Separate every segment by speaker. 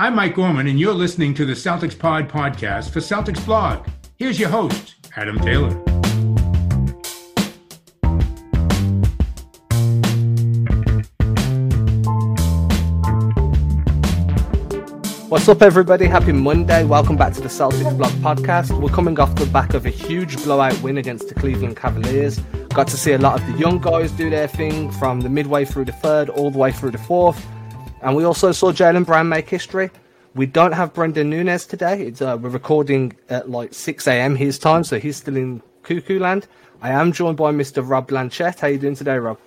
Speaker 1: I'm Mike Gorman, and you're listening to the Celtics Pod podcast for Celtics Blog. Here's your host, Adam Taylor.
Speaker 2: What's up, everybody? Happy Monday. Welcome back to the Celtics Blog podcast. We're coming off the back of a huge blowout win against the Cleveland Cavaliers. Got to see a lot of the young guys do their thing from the midway through the third all the way through the fourth. And we also saw Jaylen Brown make history. We don't have Brendan Nunez today. It's, uh, we're recording at like 6 a.m. his time, so he's still in cuckoo land. I am joined by Mr. Rob Blanchette. How you doing today, Rob?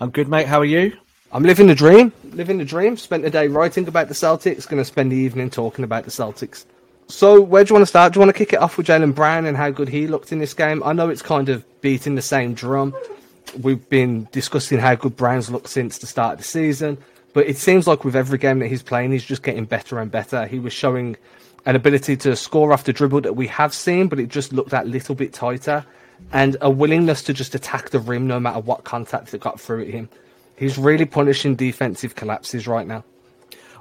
Speaker 3: I'm good, mate. How are you?
Speaker 2: I'm living the dream. Living the dream. Spent the day writing about the Celtics. Going to spend the evening talking about the Celtics. So, where do you want to start? Do you want to kick it off with Jaylen Brown and how good he looked in this game? I know it's kind of beating the same drum. We've been discussing how good Brown's looked since the start of the season, but it seems like with every game that he's playing, he's just getting better and better. He was showing an ability to score the dribble that we have seen, but it just looked that little bit tighter, and a willingness to just attack the rim no matter what contact that got through at him. He's really punishing defensive collapses right now.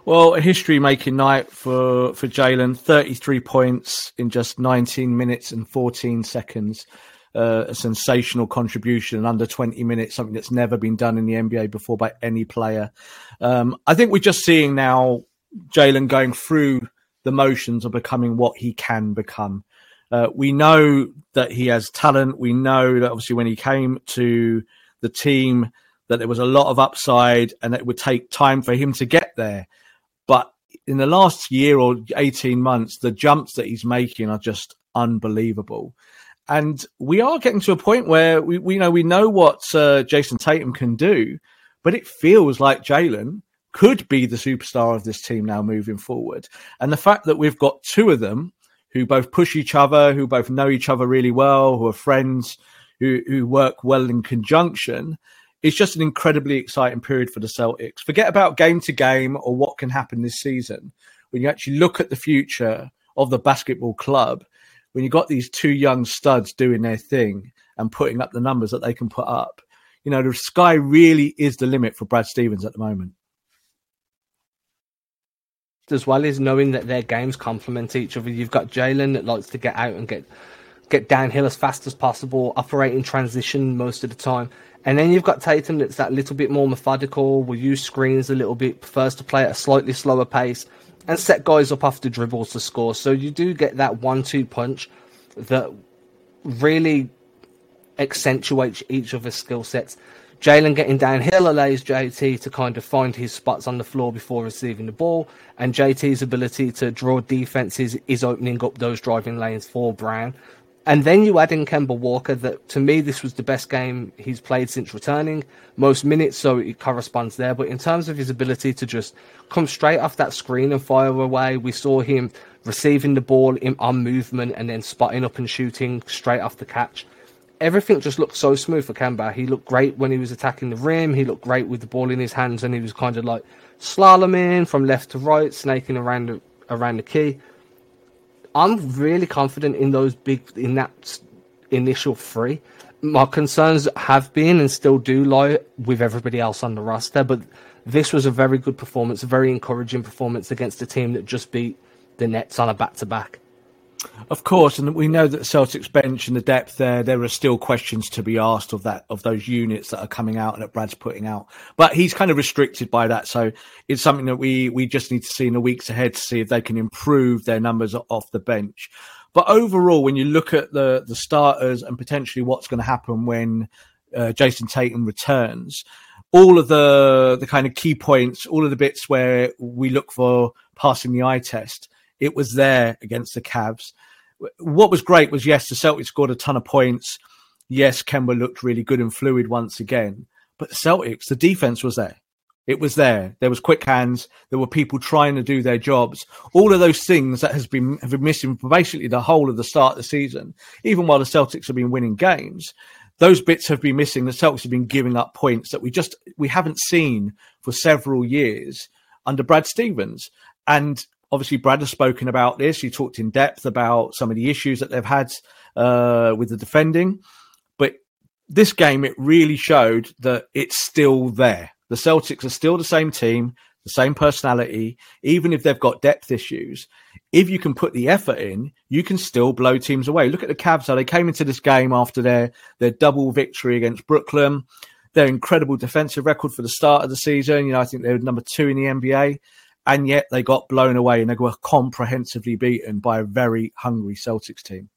Speaker 3: Well, a history making night for, for Jaylen 33 points in just 19 minutes and 14 seconds. Uh, a sensational contribution in under 20 minutes, something that's never been done in the NBA before by any player. Um, I think we're just seeing now Jaylen going through the motions of becoming what he can become. Uh, we know that he has talent. We know that obviously when he came to the team, that there was a lot of upside and it would take time for him to get there. But in the last year or 18 months, the jumps that he's making are just unbelievable. And we are getting to a point where we, we know we know what uh, Jayson Tatum can do, but it feels like Jaylen could be the superstar of this team now moving forward. And the fact that we've got two of them who both push each other, who both know each other really well, who are friends, who, who work well in conjunction, it's just an incredibly exciting period for the Celtics. Forget about game to game or what can happen this season. When you actually look at the future of the basketball club, when you've got these two young studs doing their thing and putting up the numbers that they can put up, you know, the sky really is the limit for Brad Stevens at the moment.
Speaker 2: As well as knowing that their games complement each other. You've got Jaylen that likes to get out and get get downhill as fast as possible, operate in transition most of the time. And then you've got Tatum that's that little bit more methodical, will use screens a little bit, prefers to play at a slightly slower pace, and set guys up after dribbles to score. So you do get that one two punch that really accentuates each of his skill sets. Jaylen getting downhill allows JT to kind of find his spots on the floor before receiving the ball, and JT's ability to draw defenses is opening up those driving lanes for Brown. And then you add in Kemba Walker that to me this was the best game he's played since returning. Most minutes, so it corresponds there. But in terms of his ability to just come straight off that screen and fire away, we saw him receiving the ball in, on movement and then spotting up and shooting straight off the catch. Everything just looked so smooth for Kemba. He looked great when he was attacking the rim. He looked great with the ball in his hands, and he was kind of like slaloming from left to right, snaking around the, around the key. I'm really confident in those big in that initial three. My concerns have been and still do lie with everybody else on the roster, but this was a very good performance, a very encouraging performance against a team that just beat the Nets on a back to back.
Speaker 3: Of course, and we know that Celtics bench and the depth there, there are still questions to be asked of that of those units that are coming out and that Brad's putting out. But he's kind of restricted by that, so it's something that we we just need to see in the weeks ahead to see if they can improve their numbers off the bench. But overall, when you look at the the starters and potentially what's going to happen when uh, Jayson Tatum returns, all of the the kind of key points, all of the bits where we look for passing the eye test it was there against the Cavs. What was great was yes, the Celtics scored a ton of points. Yes, Kemba looked really good and fluid once again. But the Celtics, the defense was there. It was there. There was quick hands. There were people trying to do their jobs. All of those things that has been have been missing for basically the whole of the start of the season. Even while the Celtics have been winning games, those bits have been missing. The Celtics have been giving up points that we just we haven't seen for several years under Brad Stevens. And obviously Brad has spoken about this. He talked in depth about some of the issues that they've had uh, with the defending, but this game it really showed that it's still there. The Celtics are still the same team. The same personality, even if they've got depth issues. If you can put the effort in, you can still blow teams away. Look at the Cavs how they came into this game after their their double victory against Brooklyn, their incredible defensive record for the start of the season. You know, I think they were number two in the NBA, and yet they got blown away and they were comprehensively beaten by a very hungry Celtics team.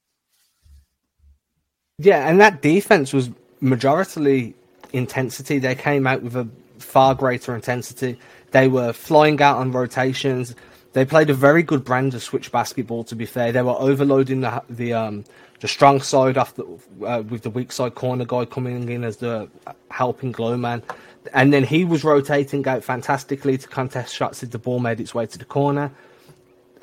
Speaker 2: Yeah, and that defense was majority intensity. They came out with a far greater intensity. They were flying out on rotations. They played a very good brand of switch basketball. To be fair, they were overloading the the um, the strong side the, uh, with the weak side corner guy coming in as the helping glow man, and then he was rotating out fantastically to contest shots as the ball made its way to the corner.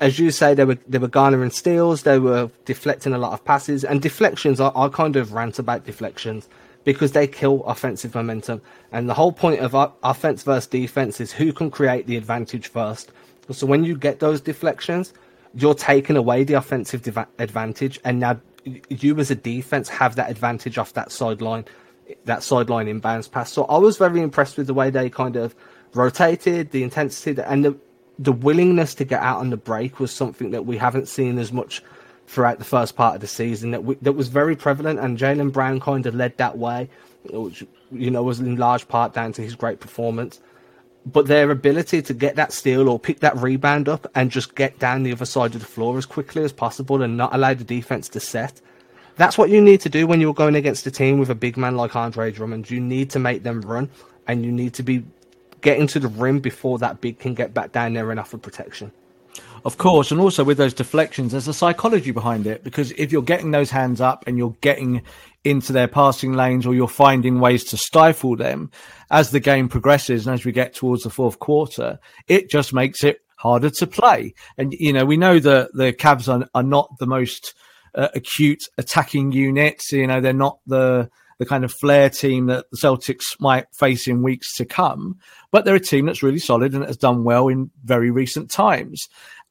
Speaker 2: As you say, they were they were garnering steals, they were deflecting a lot of passes, and deflections. I, I kind of rant about deflections because they kill offensive momentum. And the whole point of offense versus defense is who can create the advantage first. So when you get those deflections, you're taking away the offensive advantage, and now you as a defense have that advantage off that sideline, that sideline inbounds pass. So I was very impressed with the way they kind of rotated, the intensity, and the the willingness to get out on the break was something that we haven't seen as much throughout the first part of the season that we, that was very prevalent, and Jaylen Brown kind of led that way, which you know was in large part down to his great performance. But their ability to get that steal or pick that rebound up and just get down the other side of the floor as quickly as possible and not allow the defense to set. That's what you need to do when you're going against a team with a big man like Andre Drummond. You need to make them run and you need to be getting to the rim before that big can get back down there and offer protection.
Speaker 3: Of course, and also with those deflections, there's a psychology behind it because if you're getting those hands up and you're getting into their passing lanes or you're finding ways to stifle them as the game progresses and as we get towards the fourth quarter, it just makes it harder to play. And, you know, we know that the Cavs are, are not the most uh, acute attacking units. You know, they're not the, the kind of flair team that the Celtics might face in weeks to come, but they're a team that's really solid and has done well in very recent times.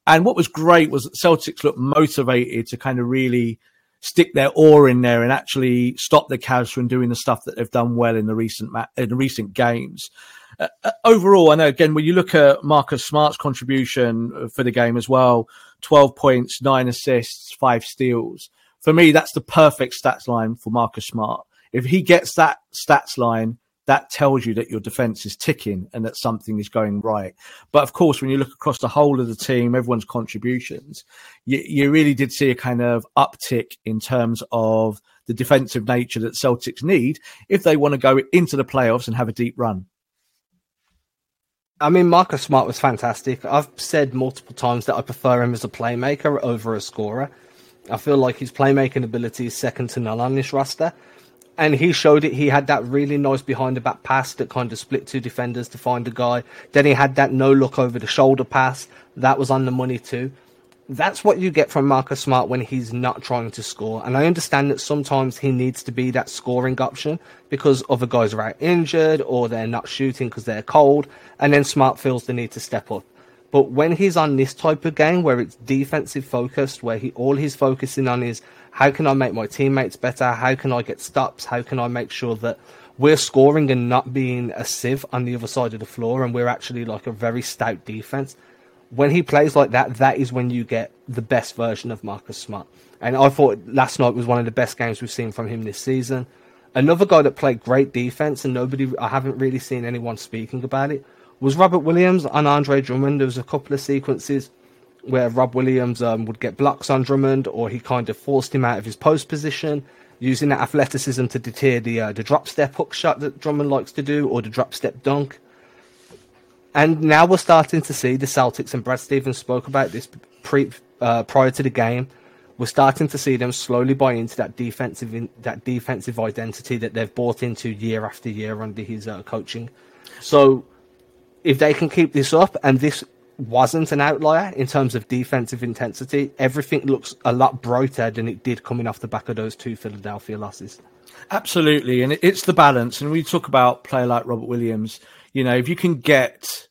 Speaker 3: And what was great was that Celtics looked motivated to kind of really stick their oar in there and actually stop the Cavs from doing the stuff that they've done well in the recent ma- in recent games. Uh, uh overall, I know again when you look at Marcus Smart's contribution for the game as well, twelve points, nine assists, five steals. For me, that's the perfect stats line for Marcus Smart. If he gets that stats line, that tells you that your defense is ticking and that something is going right. But of course, when you look across the whole of the team, everyone's contributions, you, you really did see a kind of uptick in terms of the defensive nature that Celtics need if they want to go into the playoffs and have a deep run.
Speaker 2: I mean, Marcus Smart was fantastic. I've said multiple times that I prefer him as a playmaker over a scorer. I feel like his playmaking ability is second to none on this roster and he showed it. He had that really nice behind the back pass that kind of split two defenders to find a guy. Then he had that no look over the shoulder pass that was on the money too. That's what you get from Marcus Smart when he's not trying to score. And I understand that sometimes he needs to be that scoring option because other guys are out injured or they're not shooting because they're cold. And then Smart feels the need to step up. But when he's on this type of game where it's defensive focused, where he all he's focusing on is how can I make my teammates better? How can I get stops? How can I make sure that we're scoring and not being a sieve on the other side of the floor and we're actually like a very stout defense? When he plays like that, that is when you get the best version of Marcus Smart. And I thought last night was one of the best games we've seen from him this season. Another guy that played great defense and nobody, I haven't really seen anyone speaking about it, was Robert Williams and Andre Drummond. There was a couple of sequences where Rob Williams um, would get blocks on Drummond, or he kind of forced him out of his post position, using that athleticism to deter the uh, the drop step hook shot that Drummond likes to do, or the drop step dunk. And now we're starting to see the Celtics, and Brad Stevens spoke about this pre uh, prior to the game. We're starting to see them slowly buy into that defensive in, that defensive identity that they've bought into year after year under his uh, coaching. So, if they can keep this up, and this wasn't an outlier in terms of defensive intensity. Everything looks a lot brighter than it did coming off the back of those two Philadelphia losses.
Speaker 3: Absolutely, and it's the balance. And we talk about player like Robert Williams. You know, if you can get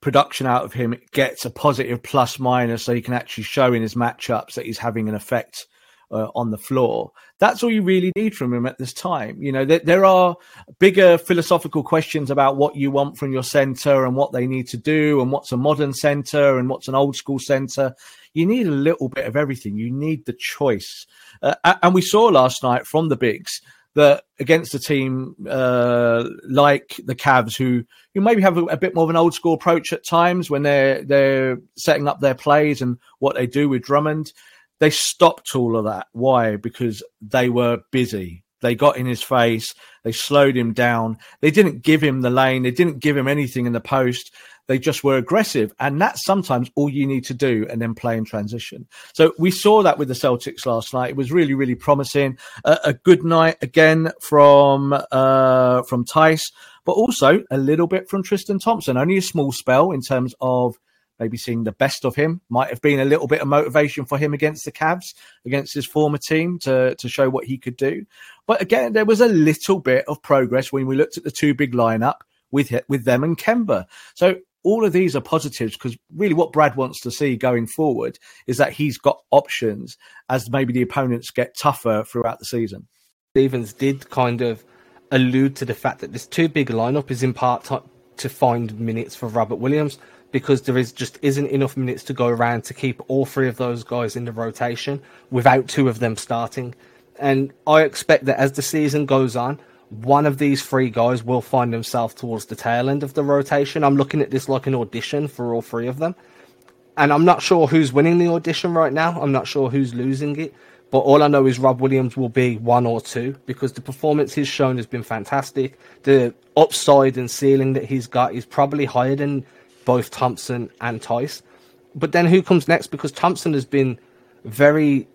Speaker 3: production out of him, it gets a positive plus minus, so he can actually show in his matchups that he's having an effect uh, on the floor. That's all you really need from him at this time. You know, there, there are bigger philosophical questions about what you want from your center and what they need to do and what's a modern center and what's an old school center. You need a little bit of everything. You need the choice. Uh, and we saw last night from the bigs that against a team uh, like the Cavs, who who maybe have a, a, bit more of an old school approach at times when they're they're setting up their plays and what they do with Drummond, they stopped all of that. Why? Because they were busy. They got in his face. They slowed him down. They didn't give him the lane. They didn't give him anything in the post. They just were aggressive. And that's sometimes all you need to do and then play in transition. So we saw that with the Celtics last night. It was really, really promising. Uh, a good night again from, uh, from Theis, but also a little bit from Tristan Thompson. Only a small spell in terms of maybe seeing the best of him. Might have been a little bit of motivation for him against the Cavs, against his former team to, to show what he could do. But again, there was a little bit of progress when we looked at the two big lineup with with them and Kemba. So all of these are positives because really what Brad wants to see going forward is that he's got options as maybe the opponents get tougher throughout the season.
Speaker 2: Stevens did kind of allude to the fact that this two big lineup is in part to find minutes for Robert Williams because there is just isn't enough minutes to go around to keep all three of those guys in the rotation without two of them starting. And I expect that as the season goes on, one of these three guys will find themselves towards the tail end of the rotation. I'm looking at this like an audition for all three of them. And I'm not sure who's winning the audition right now. I'm not sure who's losing it. But all I know is Rob Williams will be one or two because the performance he's shown has been fantastic. The upside and ceiling that he's got is probably higher than both Thompson and Theis. But then who comes next? Because Thompson has been very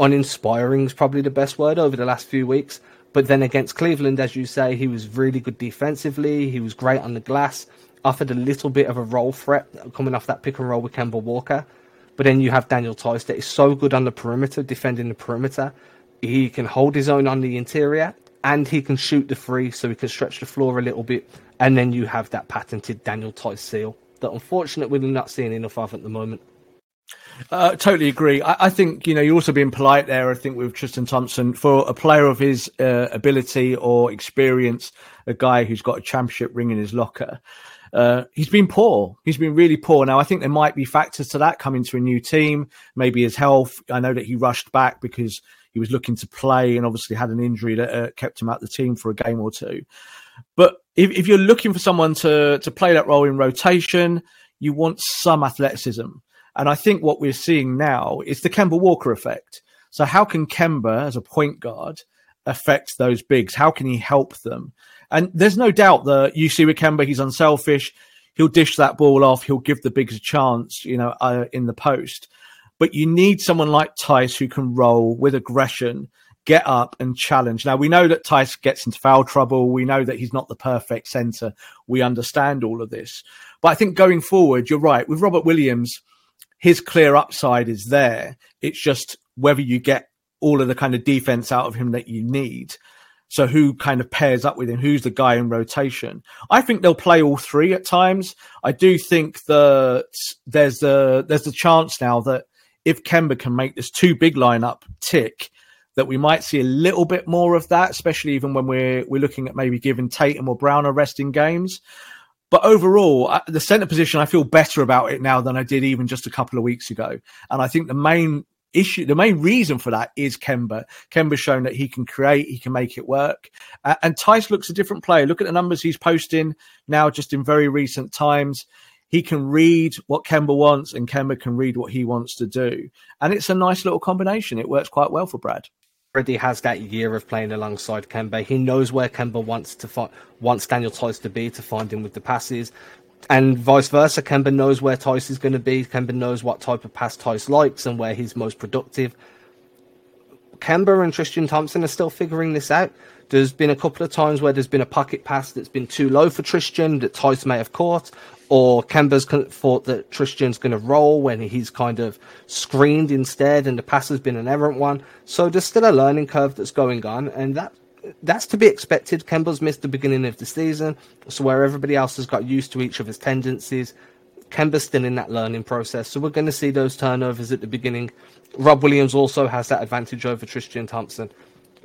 Speaker 2: uninspiring, is probably the best word over the last few weeks. But then against Cleveland, as you say, he was really good defensively. He was great on the glass, offered a little bit of a roll threat coming off that pick and roll with Kemba Walker. But then you have Daniel Theis that is so good on the perimeter, defending the perimeter. He can hold his own on the interior and he can shoot the free, so he can stretch the floor a little bit and then you have that patented Daniel Theis seal that unfortunately we're not seeing enough of at the moment.
Speaker 3: Uh, totally agree. I, I, think you know you're also being polite there. I think with Tristan Thompson for a player of his uh, ability or experience, a guy who's got a championship ring in his locker. Uh, he's been poor. He's been really poor. Now, I think there might be factors to that coming to a new team, maybe his health. I know that he rushed back because he was looking to play and obviously had an injury that uh, kept him out of the team for a game or two. But if, if you're looking for someone to to play that role in rotation, you want some athleticism. And I think what we're seeing now is the Kemba Walker effect. So how can Kemba, as a point guard, affect those bigs? How can he help them? And there's no doubt that you see with Kemba, he's unselfish. He'll dish that ball off. He'll give the bigs a chance, you know, uh, in the post. But you need someone like Theis who can roll with aggression get up and challenge. Now we know that Theis gets into foul trouble. We know that he's not the perfect center. We understand all of this. But I think going forward, you're right. With Robert Williams, his clear upside is there. It's just whether you get all of the kind of defense out of him that you need. So who kind of pairs up with him? Who's the guy in rotation? I think they'll play all three at times. I do think that there's a there's a chance now that if Kemba can make this two big lineup tick, that we might see a little bit more of that, especially even when we're we're looking at maybe giving Tatum or Brown a rest in games. But overall, the center position, I feel better about it now than I did even just a couple of weeks ago. And I think the main issue, the main reason for that is Kemba. Kemba's shown that he can create, he can make it work. Uh, and Theis looks a different player. Look at the numbers he's posting now, just in very recent times. He can read what Kemba wants, and Kemba can read what he wants to do. And it's a nice little combination. It works quite well for Brad
Speaker 2: already has that year of playing alongside Kemba. He knows where Kemba wants to find, wants Daniel Theis to be to find him with the passes, and vice versa. Kemba knows where Theis is going to be. Kemba knows what type of pass Theis likes and where he's most productive. Kemba and Tristan Thompson are still figuring this out. There's been a couple of times where there's been a pocket pass that's been too low for Tristan that Theis may have caught, or Kemba's thought that Tristan's going to roll when he's kind of screened instead, and the pass has been an errant one. So there's still a learning curve that's going on, and that that's to be expected. Kemba's missed the beginning of the season, so where everybody else has got used to each of his tendencies, Kemba's still in that learning process, so we're going to see those turnovers at the beginning. Rob Williams also has that advantage over Tristan Thompson.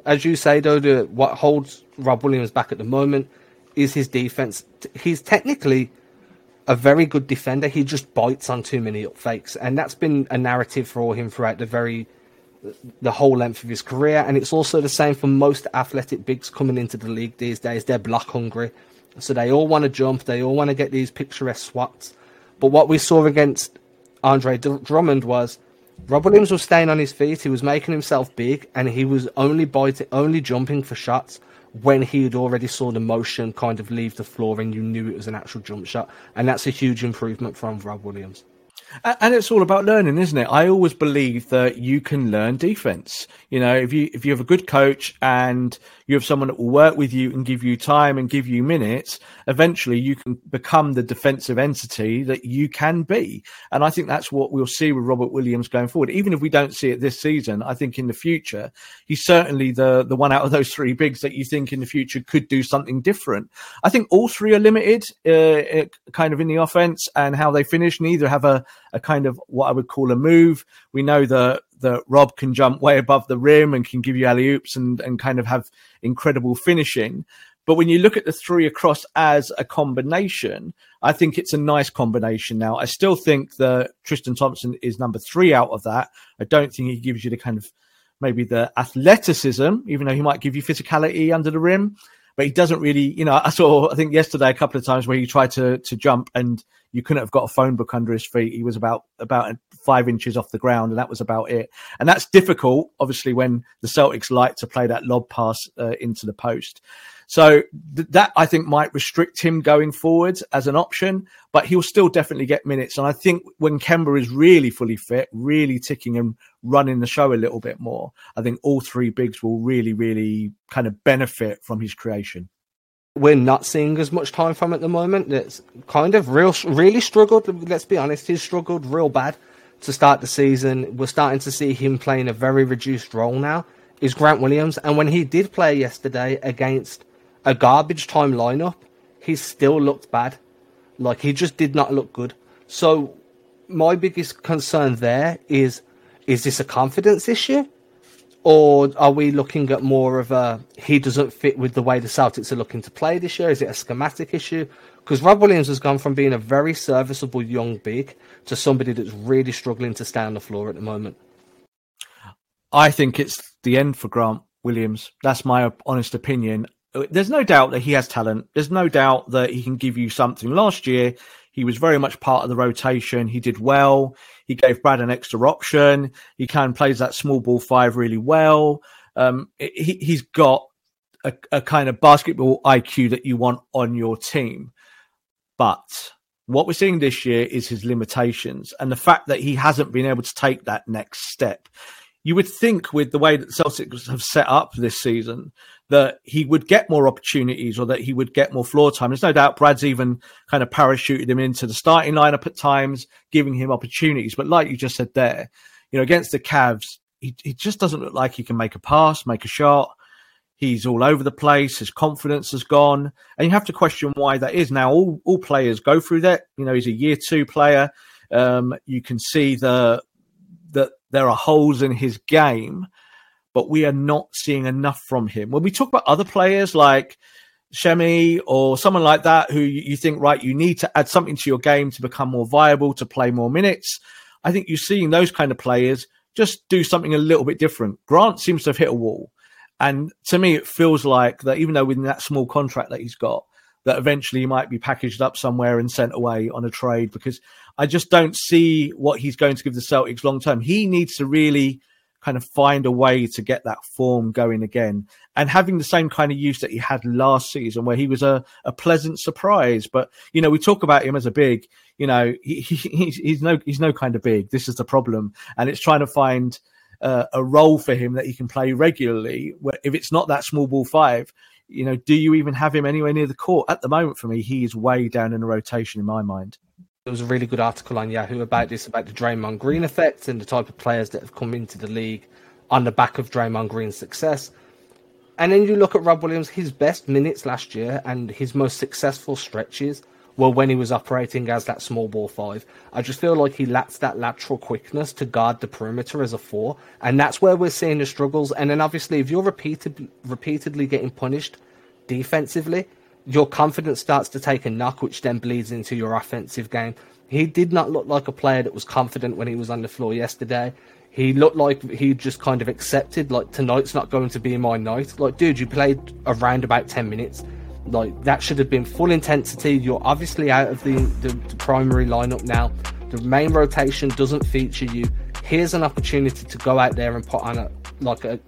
Speaker 2: As you say, though, the, what holds Rob Williams back at the moment is his defense. He's technically a very good defender. He just bites on too many fakes, and that's been a narrative for him throughout the very the whole length of his career. And it's also the same for most athletic bigs coming into the league these days. They're block hungry, so they all want to jump. They all want to get these picturesque swats. But what we saw against Andre Drummond was Rob Williams was staying on his feet. He was making himself big, and he was only biting, only jumping for shots when he had already saw the motion kind of leave the floor, and you knew it was an actual jump shot. And that's a huge improvement from Rob Williams.
Speaker 3: And it's all about learning, isn't it? I always believe that you can learn defense. You know, if you if you have a good coach and you have someone that will work with you and give you time and give you minutes, eventually you can become the defensive entity that you can be. And I think that's what we'll see with Robert Williams going forward. Even if we don't see it this season, I think in the future, he's certainly the, the one out of those three bigs that you think in the future could do something different. I think all three are limited uh, kind of in the offense and how they finish. Neither have a, a kind of what I would call a move. We know that that Rob can jump way above the rim and can give you alley oops and, and kind of have incredible finishing. But when you look at the three across as a combination, I think it's a nice combination now. I still think that Tristan Thompson is number three out of that. I don't think he gives you the kind of maybe the athleticism, even though he might give you physicality under the rim. But he doesn't really, you know, I saw, I think yesterday a couple of times where he tried to to jump and you couldn't have got a phone book under his feet. He was about about five inches off the ground, and that was about it. And that's difficult, obviously, when the Celtics like to play that lob pass uh, into the post. So th- that I think might restrict him going forwards as an option, but he'll still definitely get minutes. And I think when Kemba is really fully fit, really ticking and running the show a little bit more, I think all three bigs will really, really kind of benefit from his creation
Speaker 2: we're not seeing as much time from at the moment. It's kind of real, really struggled. Let's be honest, he's struggled real bad to start the season. We're starting to see him playing a very reduced role now. Is Grant Williams, and when he did play yesterday against a garbage time lineup, he still looked bad. Like he just did not look good. So my biggest concern there is: is this a confidence issue? Or are we looking at more of a he doesn't fit with the way the Celtics are looking to play this year? Is it a schematic issue? Because Rob Williams has gone from being a very serviceable young big to somebody that's really struggling to stay on the floor at the moment.
Speaker 3: I think it's the end for Grant Williams. That's my honest opinion. There's no doubt that he has talent. There's no doubt that he can give you something. Last year, he was very much part of the rotation. He did well. He gave Brad an extra option. He can plays that small ball five really well. Um, he, he's got a, a kind of basketball IQ that you want on your team. But what we're seeing this year is his limitations and the fact that he hasn't been able to take that next step. You would think, with the way that Celtics have set up this season, that he would get more opportunities or that he would get more floor time. There's no doubt Brad's even kind of parachuted him into the starting lineup at times, giving him opportunities. But like you just said there, you know, against the Cavs, he, he just doesn't look like he can make a pass, make a shot. He's all over the place. His confidence has gone. And you have to question why that is. Now, all, all players go through that. You know, he's a year two player. Um, you can see the that there are holes in his game but we are not seeing enough from him. When we talk about other players like Semi or someone like that who you think, right, you need to add something to your game to become more viable, to play more minutes. I think you're seeing those kind of players just do something a little bit different. Grant seems to have hit a wall. And to me, it feels like that even though within that small contract that he's got, that eventually he might be packaged up somewhere and sent away on a trade because I just don't see what he's going to give the Celtics long term. He needs to really kind of find a way to get that form going again. And having the same kind of use that he had last season where he was a, a pleasant surprise. But you know we talk about him as a big you know he, he he's, he's no he's no kind of big. This is the problem. And it's trying to find uh, a role for him that he can play regularly where if it's not that small ball five you know do you even have him anywhere near the court at the moment for me he is way down in the rotation in my mind
Speaker 2: there was a really good article on Yahoo about this, about the Draymond Green effect and the type of players that have come into the league on the back of Draymond Green's success. And then you look at Rob Williams, his best minutes last year and his most successful stretches were when he was operating as that small ball five. I just feel like he lacks that lateral quickness to guard the perimeter as a four, and that's where we're seeing the struggles. And then obviously, if you're repeated, repeatedly getting punished defensively, your confidence starts to take a knock, which then bleeds into your offensive game. He did not look like a player that was confident when he was on the floor yesterday. He looked like he just kind of accepted, like, tonight's not going to be my night. Like, dude, you played around about 10 minutes. Like, that should have been full intensity. You're obviously out of the, the, the primary lineup now. The main rotation doesn't feature you. Here's an opportunity to go out there and put on a, like, a,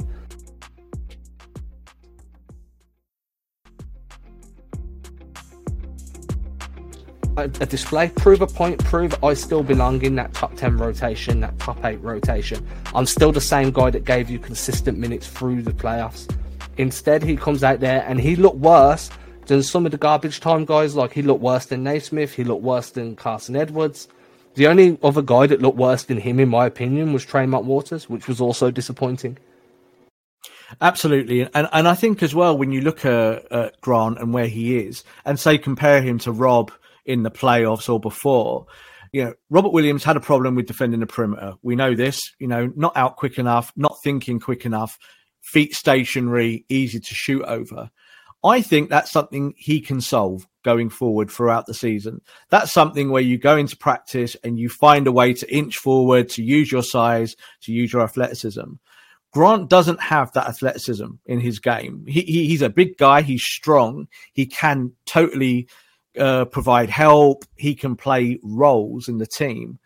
Speaker 2: a, display, prove a point, prove I still belong in that top 10 rotation, that top 8 rotation. I'm still the same guy that gave you consistent minutes through the playoffs. Instead, he comes out there and he looked worse than some of the garbage time guys. Like, he looked worse than Nesmith, he looked worse than Carson Edwards. The only other guy that looked worse than him, in my opinion, was Tremont Waters, which was also disappointing.
Speaker 3: Absolutely, and and I think as well when you look at, at Grant and where he is, and say compare him to Rob in the playoffs or before. You know, Robert Williams had a problem with defending the perimeter. We know this, you know, not out quick enough, not thinking quick enough, feet stationary, easy to shoot over. I think that's something he can solve going forward throughout the season. That's something where you go into practice and you find a way to inch forward, to use your size, to use your athleticism. Grant doesn't have that athleticism in his game. He, he, he's a big guy. He's strong. He can totally uh, provide help. He can play roles in the team,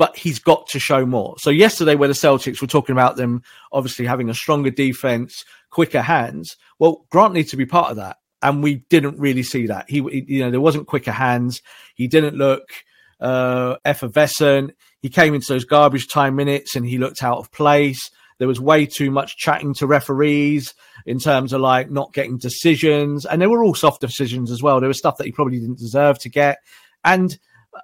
Speaker 3: but he's got to show more. So yesterday, where the Celtics were talking about them obviously having a stronger defense, quicker hands, well, Grant needs to be part of that, and we didn't really see that. He, you know, there wasn't quicker hands. He didn't look uh, effervescent. He came into those garbage time minutes and he looked out of place. There was way too much chatting to referees in terms of like not getting decisions. And they were all soft decisions as well. There was stuff that he probably didn't deserve to get. And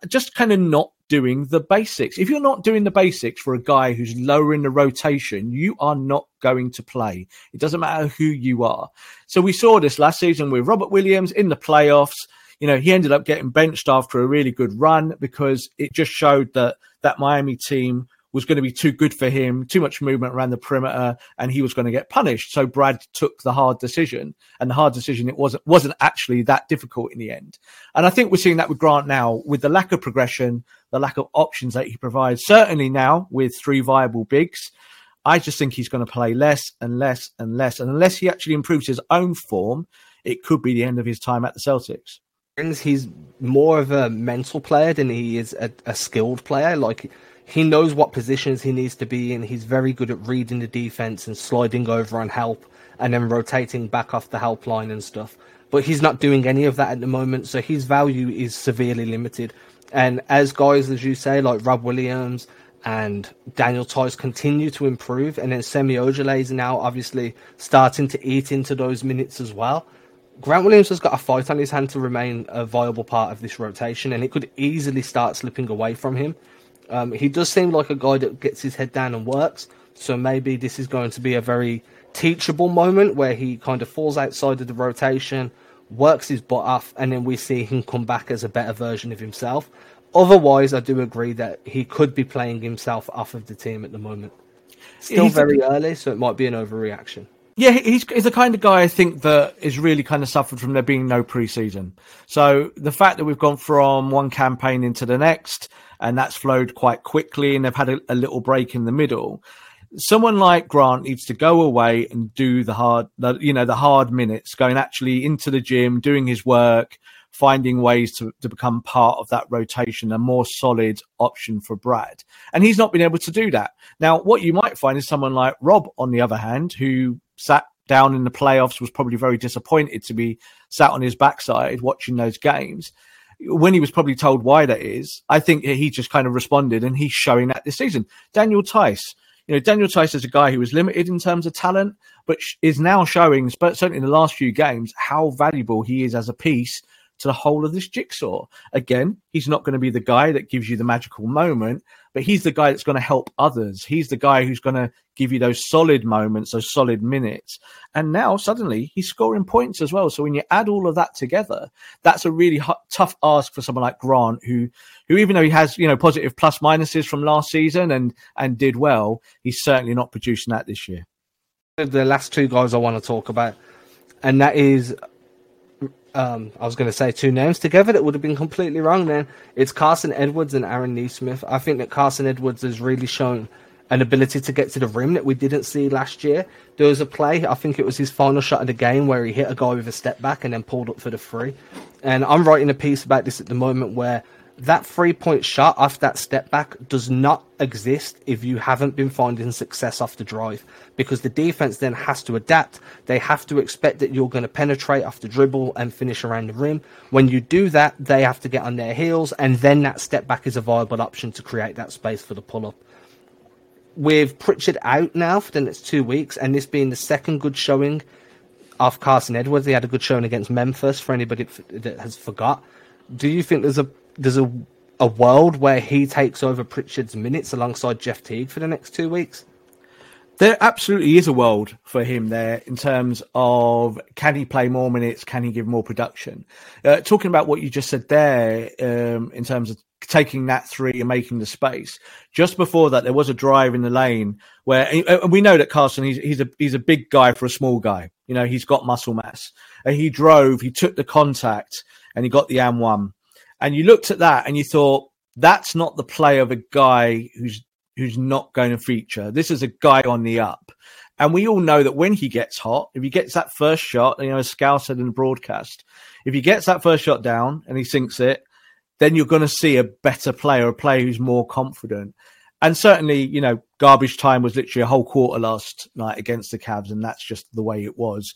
Speaker 3: just kind of not doing the basics. If you're not doing the basics for a guy who's lower in the rotation, you are not going to play. It doesn't matter who you are. So we saw this last season with Robert Williams in the playoffs. You know, he ended up getting benched after a really good run because it just showed that that Miami team was going to be too good for him, too much movement around the perimeter, and he was going to get punished. So Brad took the hard decision, and the hard decision it wasn't wasn't actually that difficult in the end. And I think we're seeing that with Grant now, with the lack of progression, the lack of options that he provides. Certainly now with three viable bigs, I just think he's going to play less and less and less, and unless he actually improves his own form, it could be the end of his time at the Celtics.
Speaker 2: He's more of a mental player than he is a, a skilled player. Like he knows what positions he needs to be in. He's very good at reading the defense and sliding over on help and then rotating back off the help line and stuff. But he's not doing any of that at the moment, so his value is severely limited. And as guys, as you say, like Rob Williams and Daniel Theis continue to improve, and then Semi Ojeleye is now obviously starting to eat into those minutes as well. Grant Williams has got a fight on his hand to remain a viable part of this rotation, and it could easily start slipping away from him. Um, he does seem like a guy that gets his head down and works. So maybe this is going to be a very teachable moment where he kind of falls outside of the rotation, works his butt off, and then we see him come back as a better version of himself. Otherwise, I do agree that he could be playing himself off of the team at the moment. Still he's very early, so it might be an overreaction.
Speaker 3: Yeah, he's, he's the kind of guy I think that is really kind of suffered from there being no preseason. So the fact that we've gone from one campaign into the next, and that's flowed quite quickly, and they've had a, a little break in the middle. Someone like Grant needs to go away and do the hard, the, you know, the hard minutes, going actually into the gym, doing his work, finding ways to, to become part of that rotation, a more solid option for Brad. And he's not been able to do that. Now, what you might find is someone like Rob, on the other hand, who sat down in the playoffs, was probably very disappointed to be sat on his backside watching those games when he was probably told why that is, I think he just kind of responded and he's showing that this season. Daniel Theis, you know, Daniel Theis is a guy who was limited in terms of talent, but is now showing, certainly in the last few games, how valuable he is as a piece to the whole of this jigsaw. Again, he's not going to be the guy that gives you the magical moment, but he's the guy that's going to help others. He's the guy who's going to give you those solid moments, those solid minutes. And now suddenly he's scoring points as well. So when you add all of that together, that's a really h- tough ask for someone like Grant, who, who even though he has you know positive plus minuses from last season and and did well, he's certainly not producing that this year.
Speaker 2: The last two guys I want to talk about, and that is um, I was going to say two names together that would have been completely wrong then. It's Carson Edwards and Aaron Nesmith. I think that Carson Edwards has really shown an ability to get to the rim that we didn't see last year. There was a play, I think it was his final shot of the game, where he hit a guy with a step back and then pulled up for the free. And I'm writing a piece about this at the moment where that three point shot off that step back does not exist if you haven't been finding success off the drive because the defense then has to adapt. They have to expect that you're going to penetrate off the dribble and finish around the rim. When you do that, they have to get on their heels, and then that step back is a viable option to create that space for the pull up. With Pritchard out now for the next two weeks, and this being the second good showing of Carson Edwards, he had a good showing against Memphis. For anybody that has forgot, do you think there's a there's a a world where he takes over Pritchard's minutes alongside Jeff Teague for the next two weeks?
Speaker 3: There absolutely is a world for him there in terms of can he play more minutes? Can he give more production? Uh, talking about what you just said there um, in terms of taking that three and making the space. Just before that, there was a drive in the lane where, and we know that Carson, he's, he's a he's a big guy for a small guy. You know, he's got muscle mass. And he drove, he took the contact, and he got the M one. And you looked at that and you thought, that's not the play of a guy who's who's not going to feature. This is a guy on the up. And we all know that when he gets hot, if he gets that first shot, you know, as Scal said in the broadcast, if he gets that first shot down and he sinks it, then you're going to see a better player, a player who's more confident. And certainly, you know, garbage time was literally a whole quarter last night against the Cavs, and that's just the way it was.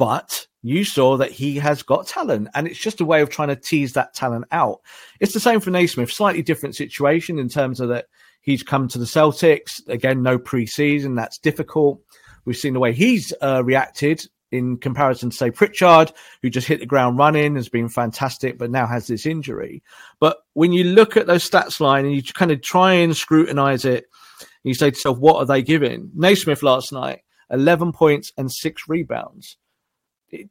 Speaker 3: But you saw that he has got talent, and it's just a way of trying to tease that talent out. It's the same for Nesmith, slightly different situation in terms of that He's come to the Celtics again, no preseason. That's difficult. We've seen the way he's uh, reacted in comparison to say Pritchard, who just hit the ground running, has been fantastic, but now has this injury. But when you look at those stats line and you kind of try and scrutinize it, you say to yourself, what are they giving? Nesmith last night, 11 points and six rebounds.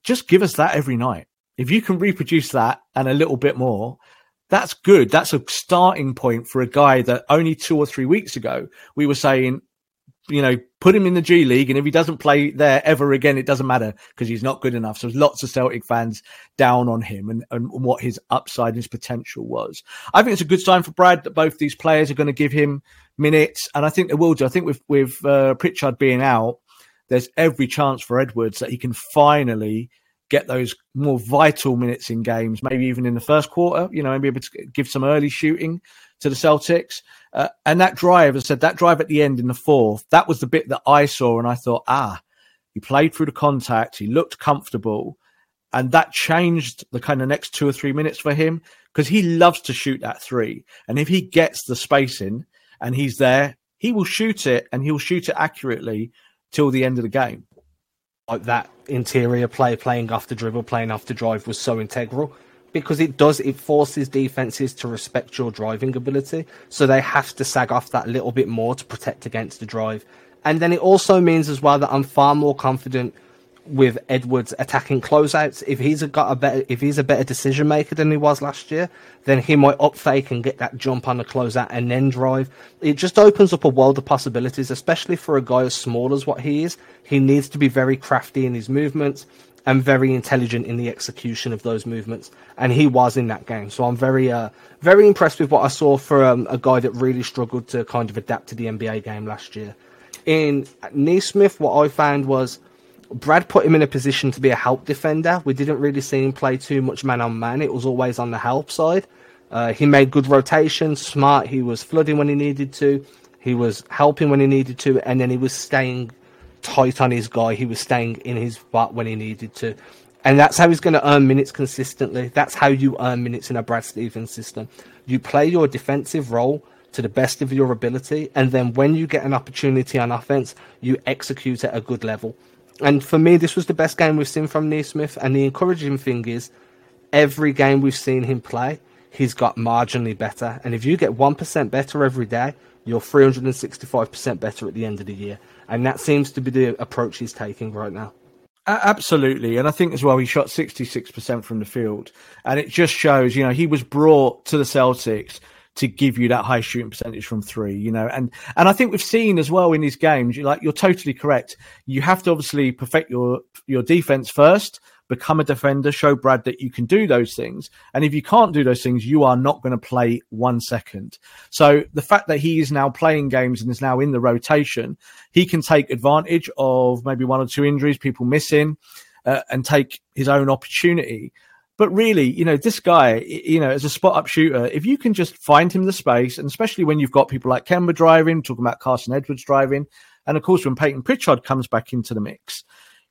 Speaker 3: Just give us that every night. If you can reproduce that and a little bit more, that's good. That's a starting point for a guy that only two or three weeks ago we were saying, you know, put him in the G League, and if he doesn't play there ever again, it doesn't matter because he's not good enough. So there's lots of Celtic fans down on him and, and what his upside and his potential was. I think it's a good sign for Brad that both these players are going to give him minutes, and I think they will do. I think with with uh, Pritchard being out, there's every chance for Edwards that he can finally get those more vital minutes in games, maybe even in the first quarter, you know, and be able to give some early shooting to the Celtics. Uh, and that drive, as I said, that drive at the end in the fourth, that was the bit that I saw. And I thought, ah, he played through the contact, he looked comfortable. And that changed the kind of next two or three minutes for him because he loves to shoot that three. And if he gets the spacing and he's there, he will shoot it and he'll shoot it accurately till the end of the game
Speaker 2: like that interior play, playing off the dribble, playing off the drive was so integral because it does it forces defenses to respect your driving ability, so they have to sag off that little bit more to protect against the drive. And then it also means as well that I'm far more confident with Edwards attacking closeouts. If he's got a better, if he's a better decision maker than he was last year, then he might up fake and get that jump on the closeout and then drive. It just opens up a world of possibilities, especially for a guy as small as what he is. He needs to be very crafty in his movements and very intelligent in the execution of those movements. And he was in that game. So I'm very, uh, very impressed with what I saw for um, a guy that really struggled to kind of adapt to the NBA game last year. In Nesmith, what I found was Brad put him in a position to be a help defender. We didn't really see him play too much man on man. It was always on the help side. Uh, he made good rotations, smart. He was flooding when he needed to. He was helping when he needed to, and then he was staying tight on his guy. He was staying in his spot when he needed to. And that's how he's going to earn minutes consistently. That's how you earn minutes in a Brad Stevens system. You play your defensive role to the best of your ability, and then when you get an opportunity on offense, you execute at a good level. And for me, this was the best game we've seen from Nesmith. And the encouraging thing is, every game we've seen him play, he's got marginally better. And if you get 1% better every day, you're 365% better at the end of the year. And that seems to be the approach he's taking right now.
Speaker 3: Absolutely. And I think as well, he shot 66% from the field. And it just shows, you know, he was brought to the Celtics to give you that high shooting percentage from three, you know, and and I think we've seen as well in these games, you like you're totally correct. You have to obviously perfect your your defense first, become a defender, show Brad that you can do those things. And if you can't do those things, you are not going to play one second. So the fact that he is now playing games and is now in the rotation, he can take advantage of maybe one or two injuries, people missing, uh, and take his own opportunity. But really, you know, this guy, you know, as a spot up shooter, if you can just find him the space, and especially when you've got people like Kemba driving, talking about Carson Edwards driving, and of course, when Payton Pritchard comes back into the mix,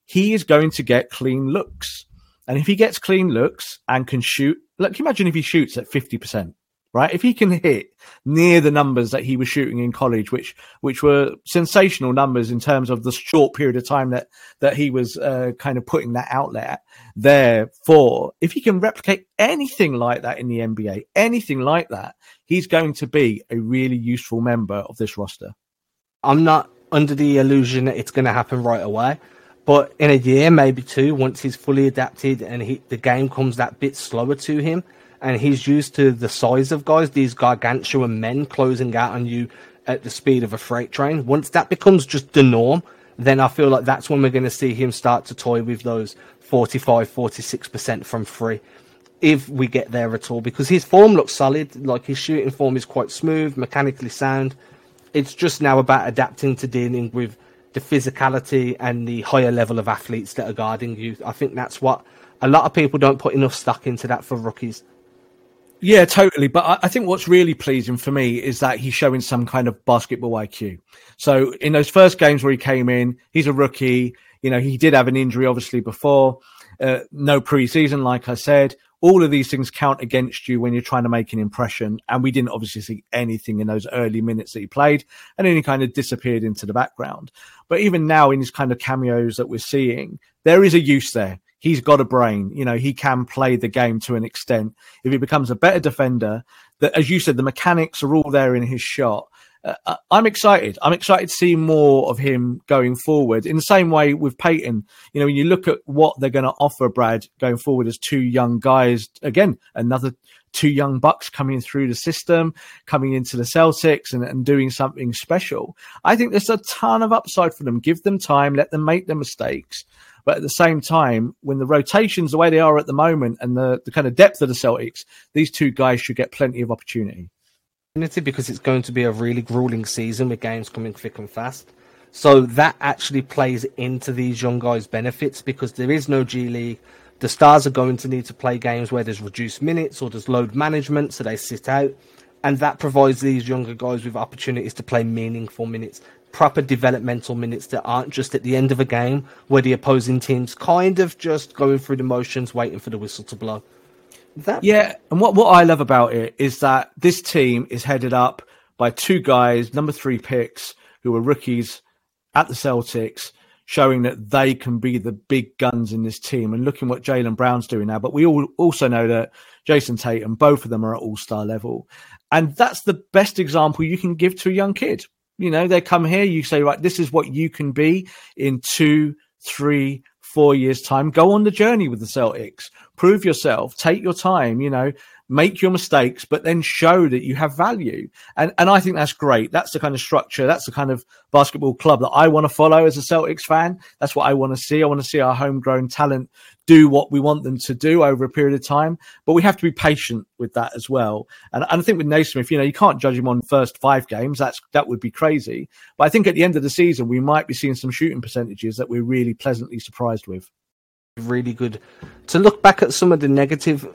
Speaker 3: he is going to get clean looks. And if he gets clean looks and can shoot, look, imagine if he shoots at 50% right? If he can hit near the numbers that he was shooting in college, which which were sensational numbers in terms of the short period of time that that he was uh, kind of putting that outlet there for, if he can replicate anything like that in the NBA, anything like that, he's going to be a really useful member of this roster.
Speaker 2: I'm not under the illusion that it's going to happen right away. But in a year, maybe two, once he's fully adapted and he, the game comes that bit slower to him, and he's used to the size of guys, these gargantuan men closing out on you at the speed of a freight train. Once that becomes just the norm, then I feel like that's when we're going to see him start to toy with those 45, 46% from free. If we get there at all, because his form looks solid, like his shooting form is quite smooth, mechanically sound. It's just now about adapting to dealing with the physicality and the higher level of athletes that are guarding you. I think that's what a lot of people don't put enough stock into that for rookies.
Speaker 3: Yeah, totally. But I think what's really pleasing for me is that he's showing some kind of basketball IQ. So in those first games where he came in, he's a rookie. You know, he did have an injury obviously before, uh, no preseason, like I said. All of these things count against you when you're trying to make an impression. And we didn't obviously see anything in those early minutes that he played, and then he kind of disappeared into the background. But even now, in his kind of cameos that we're seeing, there is a use there he's got a brain. You know, he can play the game to an extent. If he becomes a better defender, that as you said, the mechanics are all there in his shot. Uh, uh, I'm excited. I'm excited to see more of him going forward. In the same way with Payton, you know, when you look at what they're going to offer Brad going forward as two young guys, again, another two young bucks coming through the system, coming into the Celtics and, and doing something special. I think there's a ton of upside for them. Give them time, let them make their mistakes. But at the same time, when the rotations the way they are at the moment and the, the kind of depth of the Celtics, these two guys should get plenty of opportunity.
Speaker 2: Because it's going to be a really grueling season with games coming thick and fast. So that actually plays into these young guys' benefits because there is no G League. The stars are going to need to play games where there's reduced minutes or there's load management, so they sit out. And that provides these younger guys with opportunities to play meaningful minutes proper developmental minutes that aren't just at the end of a game where the opposing team's kind of just going through the motions, waiting for the whistle to blow.
Speaker 3: That... Yeah, and what, what I love about it is that this team is headed up by two guys, number three picks, who are rookies at the Celtics, showing that they can be the big guns in this team. And looking what Jaylen Brown's doing now, but we all also know that Jayson Tatum, both of them are at all star level. And that's the best example you can give to a young kid you know, they come here, you say, right, this is what you can be in two, three, four years' time. Go on the journey with the Celtics, prove yourself, take your time, you know, make your mistakes, but then show that you have value. And and I think that's great. That's the kind of structure. That's the kind of basketball club that I want to follow as a Celtics fan. That's what I want to see. I want to see our homegrown talent do what we want them to do over a period of time. But we have to be patient with that as well. And, and I think with Nesmith, you know, you can't judge him on first five games. That's that would be crazy. But I think at the end of the season, we might be seeing some shooting percentages that we're really pleasantly surprised with
Speaker 2: really good to look back at some of the negative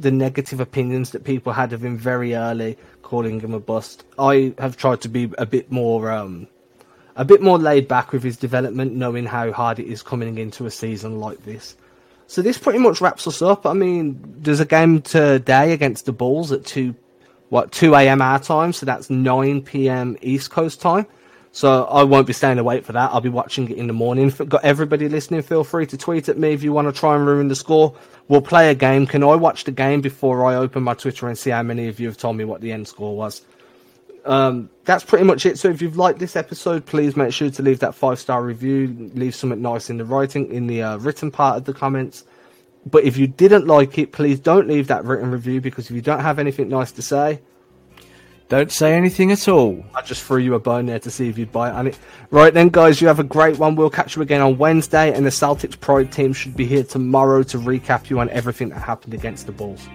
Speaker 2: the negative opinions that people had of him very early, calling him a bust. I have tried to be a bit more, um, a bit more laid back with his development, knowing how hard it is coming into a season like this. So this pretty much wraps us up. I mean, there's a game today against the Bulls at two, what two a.m. our time, so that's nine p.m. East Coast time. So I won't be staying awake for that. I'll be watching it in the morning. Got everybody listening, feel free to tweet at me if you want to try and ruin the score. We'll play a game. Can I watch the game before I open my Twitter and see how many of you have told me what the end score was? Um, that's pretty much it. So if you've liked this episode, please make sure to leave that five star review. Leave something nice in the writing, in the uh, written part of the comments. But if you didn't like it, please don't leave that written review because if you don't have anything nice to say,
Speaker 3: don't say anything at all.
Speaker 2: I just threw you a bone there to see if you'd bite on it. Right then, guys, you have a great one. We'll catch you again on Wednesday, and the Celtics Pride team should be here tomorrow to recap you on everything that happened against the Bulls.